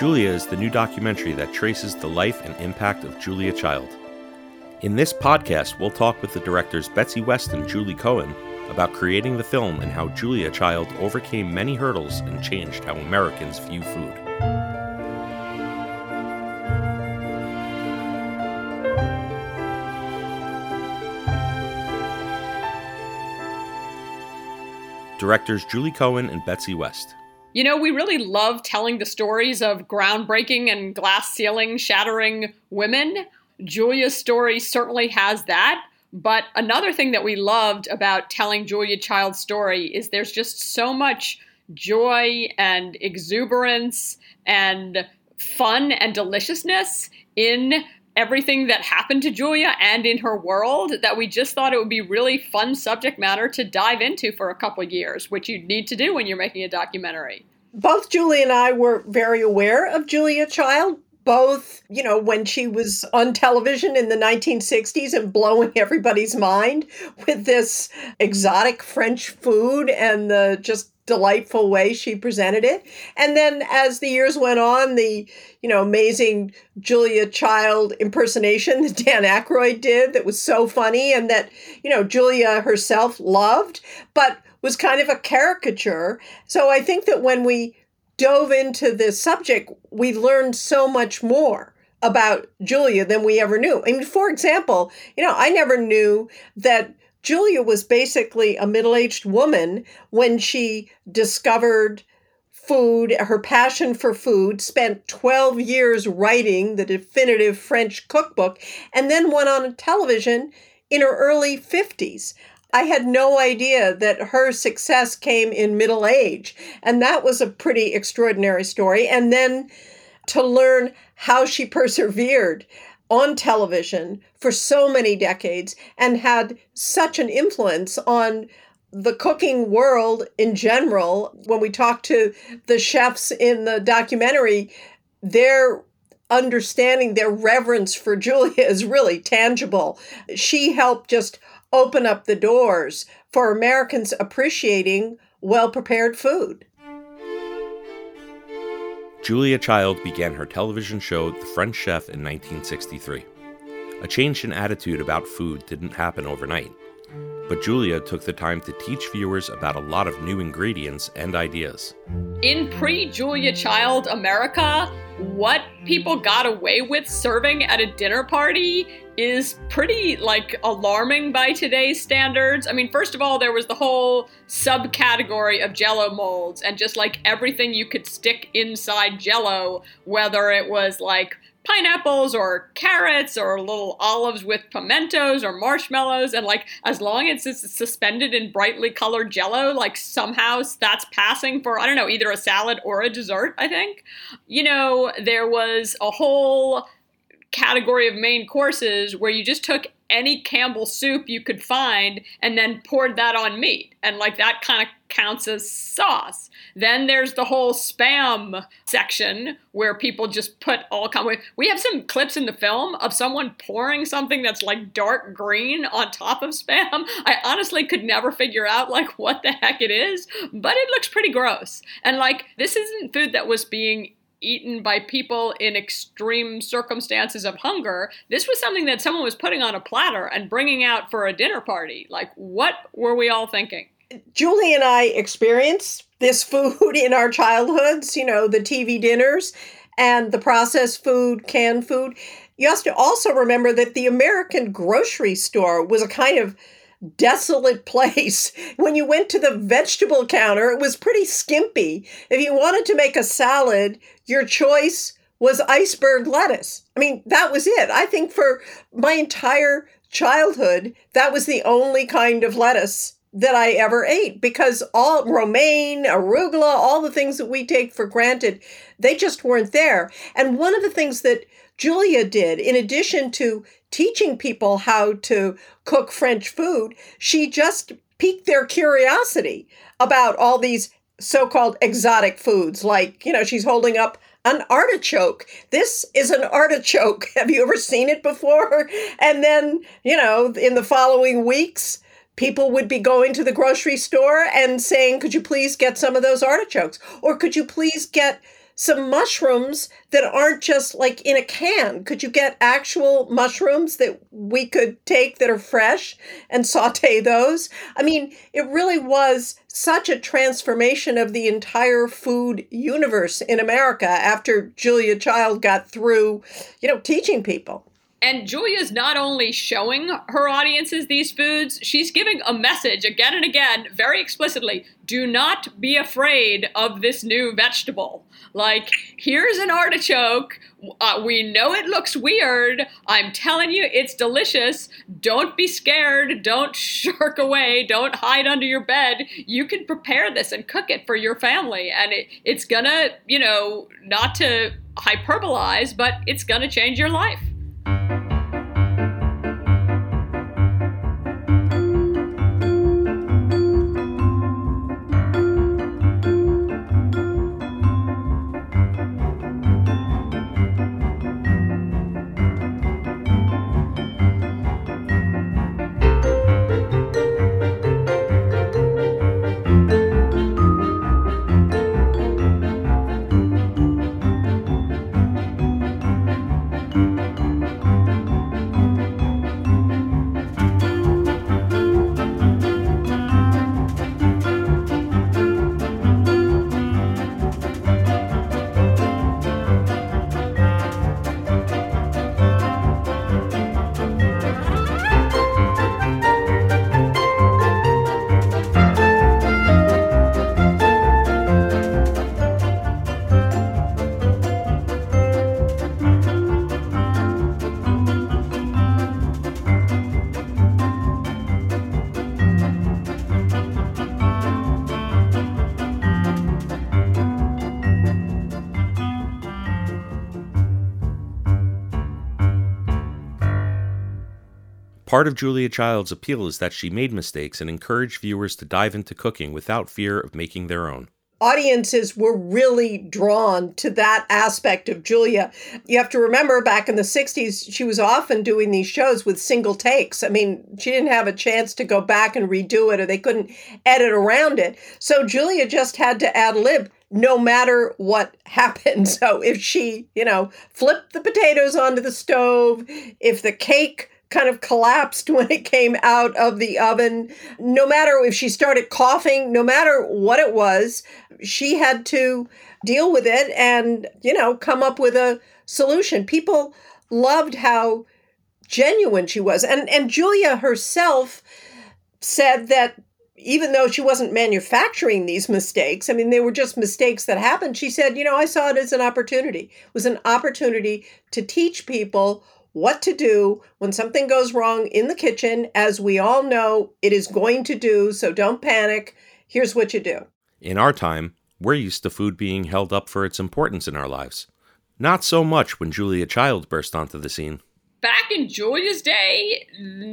Julia is the new documentary that traces the life and impact of Julia Child. In this podcast, we'll talk with the directors Betsy West and Julie Cohen about creating the film and how Julia Child overcame many hurdles and changed how Americans view food. Directors Julie Cohen and Betsy West. You know, we really love telling the stories of groundbreaking and glass ceiling shattering women. Julia's story certainly has that. But another thing that we loved about telling Julia Child's story is there's just so much joy and exuberance and fun and deliciousness in everything that happened to Julia and in her world that we just thought it would be really fun subject matter to dive into for a couple years, which you need to do when you're making a documentary. Both Julie and I were very aware of Julia Child, both, you know, when she was on television in the 1960s and blowing everybody's mind with this exotic French food and the just delightful way she presented it. And then as the years went on, the, you know, amazing Julia Child impersonation that Dan Aykroyd did that was so funny and that, you know, Julia herself loved, but was kind of a caricature. So I think that when we dove into this subject, we learned so much more about Julia than we ever knew. I mean, for example, you know, I never knew that Julia was basically a middle aged woman when she discovered food, her passion for food, spent 12 years writing the definitive French cookbook, and then went on television in her early 50s. I had no idea that her success came in middle age. And that was a pretty extraordinary story. And then to learn how she persevered on television for so many decades and had such an influence on the cooking world in general. When we talk to the chefs in the documentary, their understanding, their reverence for Julia is really tangible. She helped just open up the doors for Americans appreciating well prepared food. Julia Child began her television show The French Chef in 1963. A change in attitude about food didn't happen overnight, but Julia took the time to teach viewers about a lot of new ingredients and ideas. In pre Julia Child America, what people got away with serving at a dinner party is pretty like alarming by today's standards. I mean, first of all, there was the whole subcategory of jello molds and just like everything you could stick inside jello, whether it was like pineapples or carrots or little olives with pimentos or marshmallows. And like as long as it's suspended in brightly colored jello like somehow that's passing for i don't know either a salad or a dessert i think. You know there was a whole category of main courses where you just took any Campbell soup you could find and then poured that on meat. And like that kind of counts as sauce. Then there's the whole spam section where people just put all kind of we have some clips in the film of someone pouring something that's like dark green on top of spam. I honestly could never figure out like what the heck it is, but it looks pretty gross. And like this isn't food that was being eaten by people in extreme circumstances of hunger. This was something that someone was putting on a platter and bringing out for a dinner party. Like, what were we all thinking? Julie and I experienced this food in our childhoods, you know, the TV dinners and the processed food, canned food. You have to also remember that the American grocery store was a kind of desolate place. When you went to the vegetable counter, it was pretty skimpy. If you wanted to make a salad, your choice was iceberg lettuce. I mean, that was it. I think for my entire childhood, that was the only kind of lettuce that I ever ate because all romaine, arugula, all the things that we take for granted, they just weren't there. And one of the things that Julia did, in addition to teaching people how to cook French food, she just piqued their curiosity about all these so called exotic foods. Like, you know, she's holding up an artichoke. This is an artichoke. Have you ever seen it before? And then, you know, in the following weeks, people would be going to the grocery store and saying, Could you please get some of those artichokes? Or could you please get some mushrooms that aren't just like in a can. Could you get actual mushrooms that we could take that are fresh and saute those? I mean, it really was such a transformation of the entire food universe in America after Julia Child got through, you know, teaching people. And Julia's not only showing her audiences these foods, she's giving a message again and again, very explicitly do not be afraid of this new vegetable. Like, here's an artichoke. Uh, we know it looks weird. I'm telling you, it's delicious. Don't be scared. Don't shirk away. Don't hide under your bed. You can prepare this and cook it for your family. And it, it's gonna, you know, not to hyperbolize, but it's gonna change your life. Part of Julia Child's appeal is that she made mistakes and encouraged viewers to dive into cooking without fear of making their own. Audiences were really drawn to that aspect of Julia. You have to remember back in the 60s, she was often doing these shows with single takes. I mean, she didn't have a chance to go back and redo it, or they couldn't edit around it. So Julia just had to ad lib no matter what happened. So if she, you know, flipped the potatoes onto the stove, if the cake kind of collapsed when it came out of the oven. No matter if she started coughing, no matter what it was, she had to deal with it and, you know, come up with a solution. People loved how genuine she was. And and Julia herself said that even though she wasn't manufacturing these mistakes, I mean, they were just mistakes that happened. She said, you know, I saw it as an opportunity. It was an opportunity to teach people what to do when something goes wrong in the kitchen. As we all know, it is going to do, so don't panic. Here's what you do. In our time, we're used to food being held up for its importance in our lives. Not so much when Julia Child burst onto the scene. Back in Julia's day,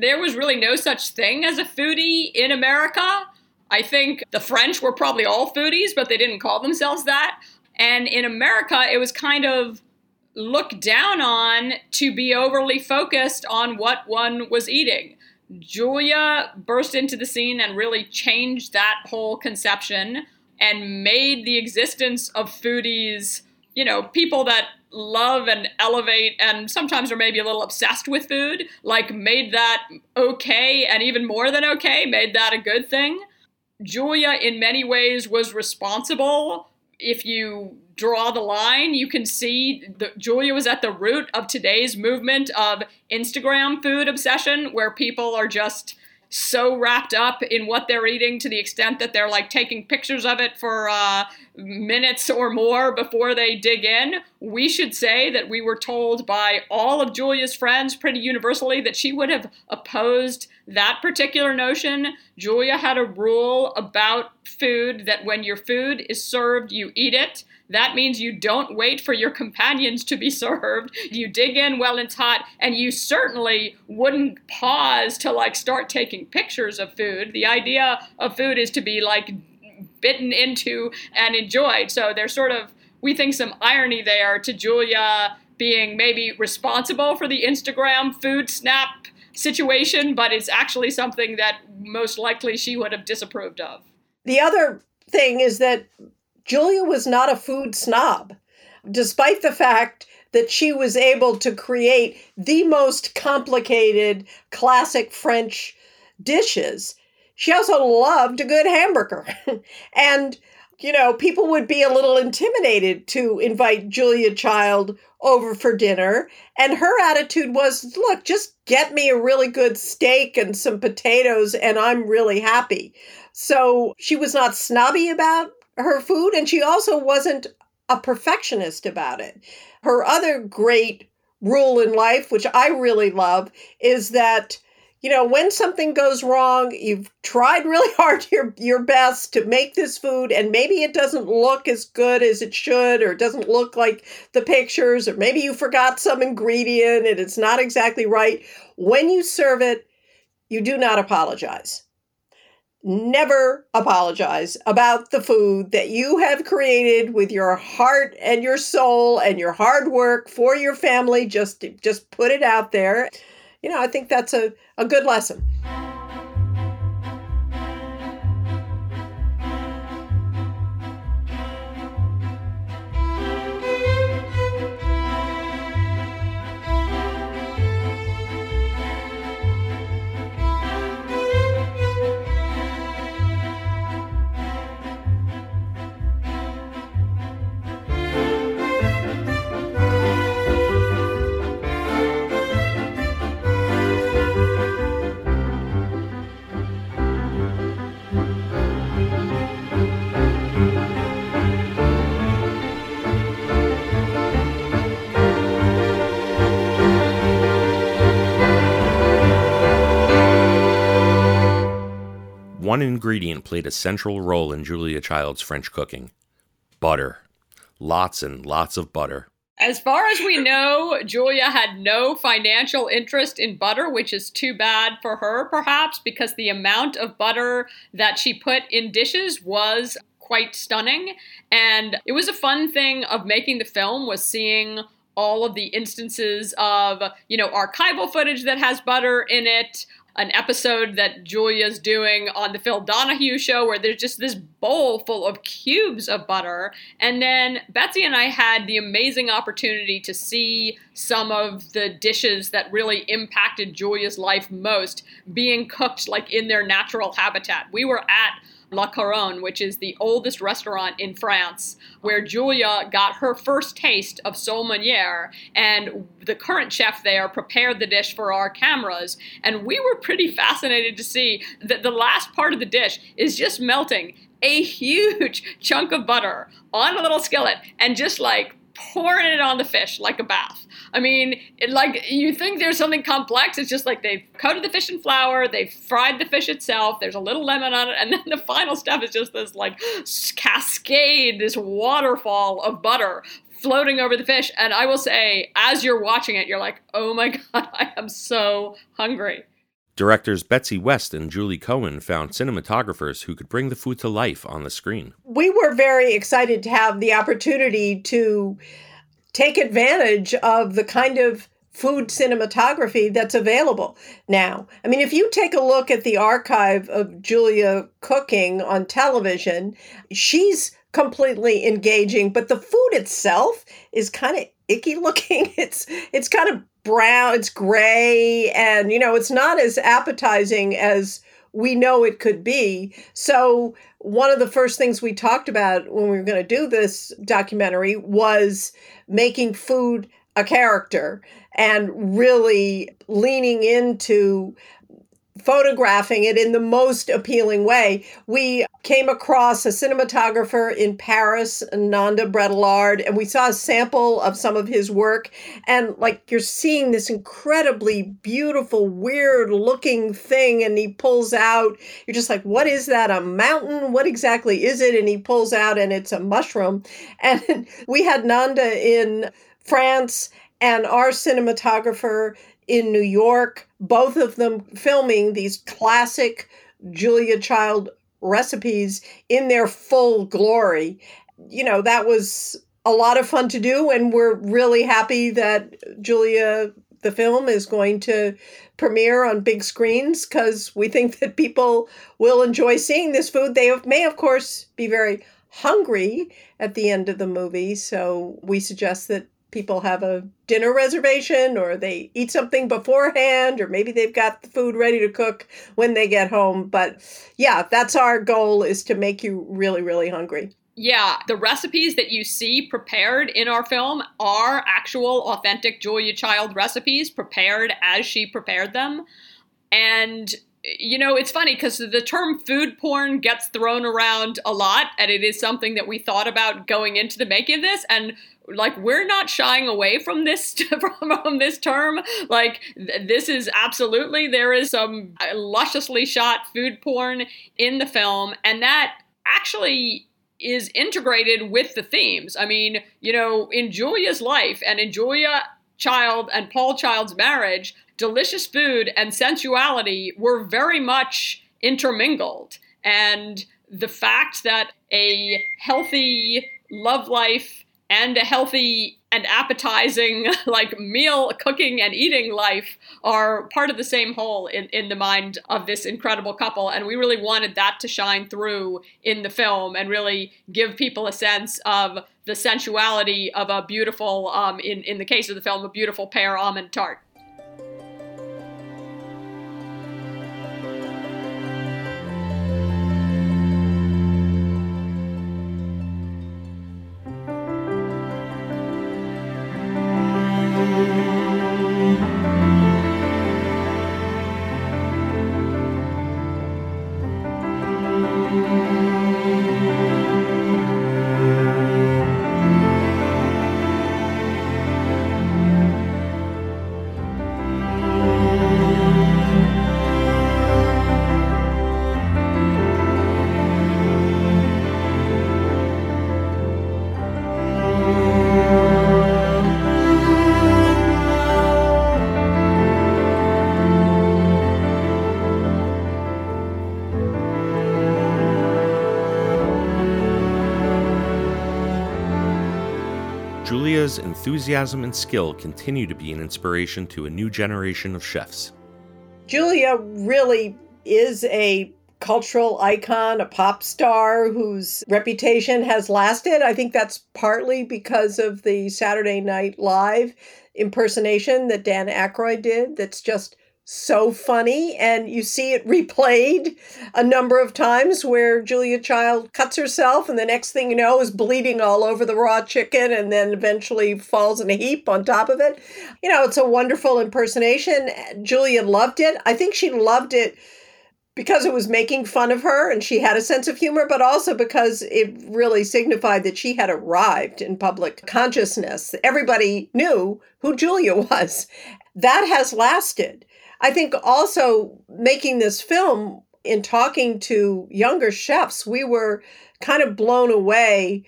there was really no such thing as a foodie in America. I think the French were probably all foodies, but they didn't call themselves that. And in America, it was kind of looked down on to be overly focused on what one was eating. Julia burst into the scene and really changed that whole conception and made the existence of foodies, you know, people that love and elevate and sometimes are maybe a little obsessed with food, like made that okay and even more than okay, made that a good thing. Julia, in many ways, was responsible. If you draw the line, you can see that Julia was at the root of today's movement of Instagram food obsession, where people are just so wrapped up in what they're eating to the extent that they're like taking pictures of it for uh, minutes or more before they dig in. We should say that we were told by all of Julia's friends pretty universally that she would have opposed that particular notion. Julia had a rule about food that when your food is served, you eat it. That means you don't wait for your companions to be served. You dig in while it's hot, and you certainly wouldn't pause to like start taking pictures of food. The idea of food is to be like bitten into and enjoyed. So there's sort of, we think, some irony there to Julia being maybe responsible for the Instagram food snap situation, but it's actually something that most likely she would have disapproved of. The other thing is that Julia was not a food snob. despite the fact that she was able to create the most complicated classic French dishes. She also loved a good hamburger. and, you know, people would be a little intimidated to invite Julia Child over for dinner. And her attitude was look, just get me a really good steak and some potatoes, and I'm really happy. So she was not snobby about her food, and she also wasn't a perfectionist about it. Her other great rule in life, which I really love, is that you know when something goes wrong you've tried really hard your your best to make this food and maybe it doesn't look as good as it should or it doesn't look like the pictures or maybe you forgot some ingredient and it's not exactly right when you serve it you do not apologize never apologize about the food that you have created with your heart and your soul and your hard work for your family. Just just put it out there. You know i think that's a, a good lesson one ingredient played a central role in Julia Child's French cooking butter. Lots and lots of butter. As far as we know, Julia had no financial interest in butter, which is too bad for her, perhaps, because the amount of butter that she put in dishes was quite stunning. And it was a fun thing of making the film was seeing all of the instances of, you know, archival footage that has butter in it, an episode that Julia's doing on the Phil Donahue show where there's just this bowl full of cubes of butter. And then Betsy and I had the amazing opportunity to see some of the dishes that really impacted Julia's life most being cooked like in their natural habitat. We were at La Couronne, which is the oldest restaurant in France, where Julia got her first taste of sole meuniere, and the current chef there prepared the dish for our cameras. And we were pretty fascinated to see that the last part of the dish is just melting a huge chunk of butter on a little skillet and just like pouring it on the fish like a bath. I mean, it, like you think there's something complex. It's just like they've coated the fish in flour, they've fried the fish itself. There's a little lemon on it, and then the final step is just this like cascade, this waterfall of butter floating over the fish. And I will say, as you're watching it, you're like, oh my god, I am so hungry. Directors Betsy West and Julie Cohen found cinematographers who could bring the food to life on the screen. We were very excited to have the opportunity to take advantage of the kind of food cinematography that's available now. I mean, if you take a look at the archive of Julia cooking on television, she's completely engaging, but the food itself is kind of icky looking. It's it's kind of brown, it's gray, and you know, it's not as appetizing as we know it could be. So, one of the first things we talked about when we were going to do this documentary was making food a character and really leaning into photographing it in the most appealing way. We came across a cinematographer in Paris, Nanda Bretellard, and we saw a sample of some of his work. And like you're seeing this incredibly beautiful, weird looking thing, and he pulls out, you're just like, what is that? A mountain? What exactly is it? And he pulls out, and it's a mushroom. And we had Nanda in France and our cinematographer in New York, both of them filming these classic Julia Child recipes in their full glory. You know, that was a lot of fun to do, and we're really happy that Julia, the film, is going to premiere on big screens because we think that people will enjoy seeing this food. They may, of course, be very hungry at the end of the movie. So we suggest that people have a dinner reservation or they eat something beforehand or maybe they've got the food ready to cook when they get home but yeah that's our goal is to make you really really hungry yeah, the recipes that you see prepared in our film are actual authentic Julia Child recipes prepared as she prepared them. And you know, it's funny because the term food porn gets thrown around a lot, and it is something that we thought about going into the making of this. And like, we're not shying away from this from this term. Like, this is absolutely there is some uh, lusciously shot food porn in the film, and that actually is integrated with the themes. I mean, you know, in Julia's life and in Julia Child and Paul Child's marriage, delicious food and sensuality were very much intermingled. And the fact that a healthy love life and a healthy and appetizing like meal cooking and eating life are part of the same whole in, in the mind of this incredible couple. And we really wanted that to shine through in the film and really give people a sense of the sensuality of a beautiful um, in, in the case of the film a beautiful pear almond tart enthusiasm and skill continue to be an inspiration to a new generation of chefs. Julia really is a cultural icon, a pop star whose reputation has lasted. I think that's partly because of the Saturday Night Live impersonation that Dan Aykroyd did, that's just so funny and you see it replayed a number of times where Julia Child cuts herself and the next thing you know is bleeding all over the raw chicken and then eventually falls in a heap on top of it. You know, it's a wonderful impersonation. Julia loved it. I think she loved it because it was making fun of her and she had a sense of humor, but also because it really signified that she had arrived in public consciousness. Everybody knew who Julia was. That has lasted. I think also making this film in talking to younger chefs, we were kind of blown away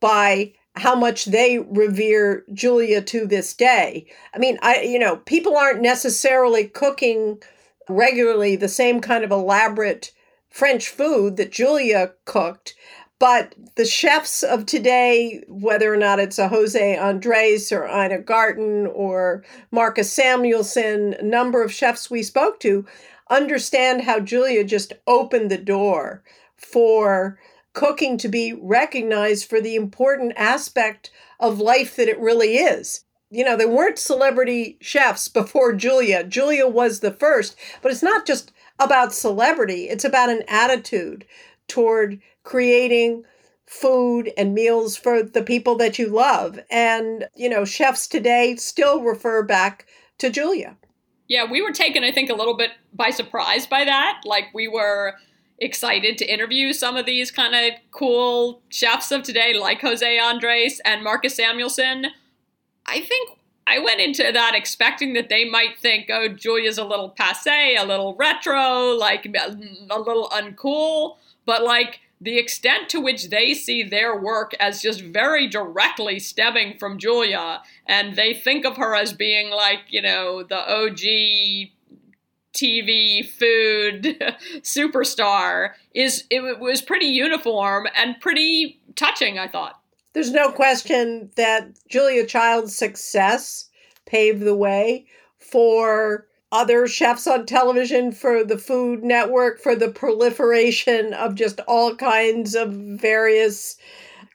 by how much they revere Julia to this day. I mean, I you know, people aren't necessarily cooking regularly the same kind of elaborate French food that Julia cooked, but the chefs of today, whether or not it's a Jose Andres or Ina Garten or Marcus Samuelsson, a number of chefs we spoke to, understand how Julia just opened the door for cooking to be recognized for the important aspect of life that it really is. You know, there weren't celebrity chefs before Julia. Julia was the first, but it's not just about celebrity, it's about an attitude toward creating food and meals for the people that you love. And, you know, chefs today still refer back to Julia. Yeah, we were taken, I think, a little bit by surprise by that. Like, we were excited to interview some of these kind of cool chefs of today, like Jose Andres and Marcus Samuelsson. I think I went into that expecting that they might think, oh, Julia's a little passe, a little retro, like a little uncool. But, like, the extent to which they see their work as just very directly stemming from Julia, and they think of her as being like, you know, the OG TV food superstar, is it was pretty uniform and pretty touching, I thought. There's no question that Julia Child's success paved the way for other chefs on television for the Food Network for the proliferation of just all kinds of various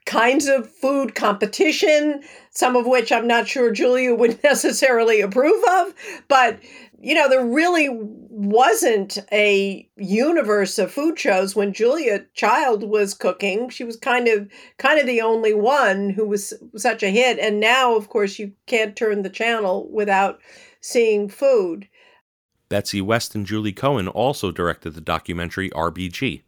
kinds of food competition, some of which I'm not sure Julia would necessarily approve of, but you know, there really wasn't a universe of food shows when Julia Child was cooking. She was kind of kind of the only one who was such a hit. And now, of course, you can't turn the channel without seeing food. Betsy West and Julie Cohen also directed the documentary RBG,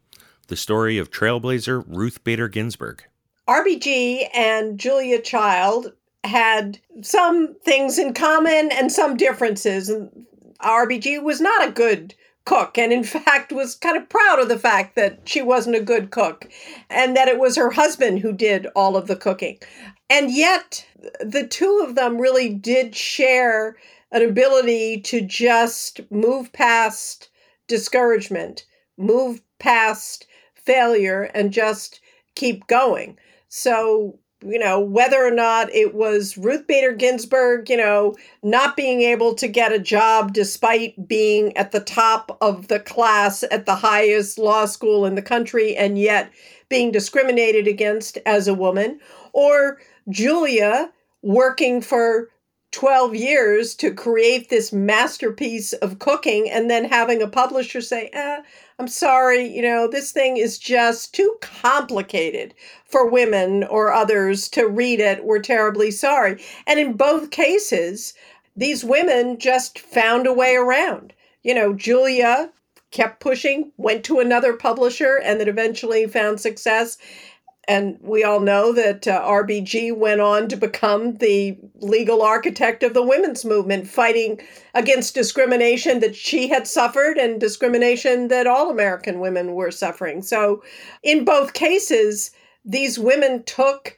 the story of trailblazer Ruth Bader Ginsburg. RBG and Julia Child had some things in common and some differences. RBG was not a good cook and in fact was kind of proud of the fact that she wasn't a good cook and that it was her husband who did all of the cooking. And yet the two of them really did share an ability to just move past discouragement, move past failure and just keep going. So you know, whether or not it was Ruth Bader Ginsburg, you know, not being able to get a job despite being at the top of the class at the highest law school in the country and yet being discriminated against as a woman, or Julia working for 12 years to create this masterpiece of cooking and then having a publisher say, eh, I'm sorry, you know, this thing is just too complicated for women or others to read it. We're terribly sorry. And in both cases, these women just found a way around. You know, Julia kept pushing, went to another publisher, and then eventually found success and we all know that uh, RBG went on to become the legal architect of the women's movement, fighting against discrimination that she had suffered and discrimination that all American women were suffering. So, in both cases, these women took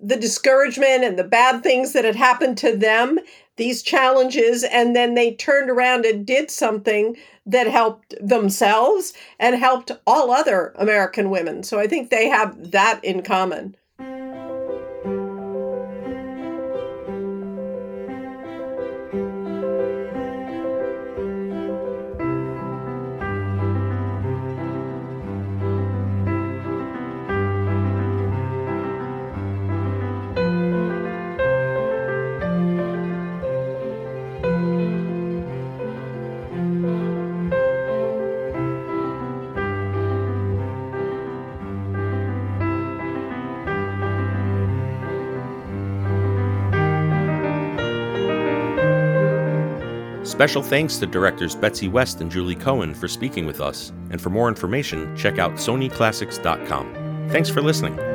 the discouragement and the bad things that had happened to them, these challenges, and then they turned around and did something that helped themselves and helped all other American women. So I think they have that in common. Special thanks to directors Betsy West and Julie Cohen for speaking with us, and for more information, check out SonyClassics.com. Thanks for listening.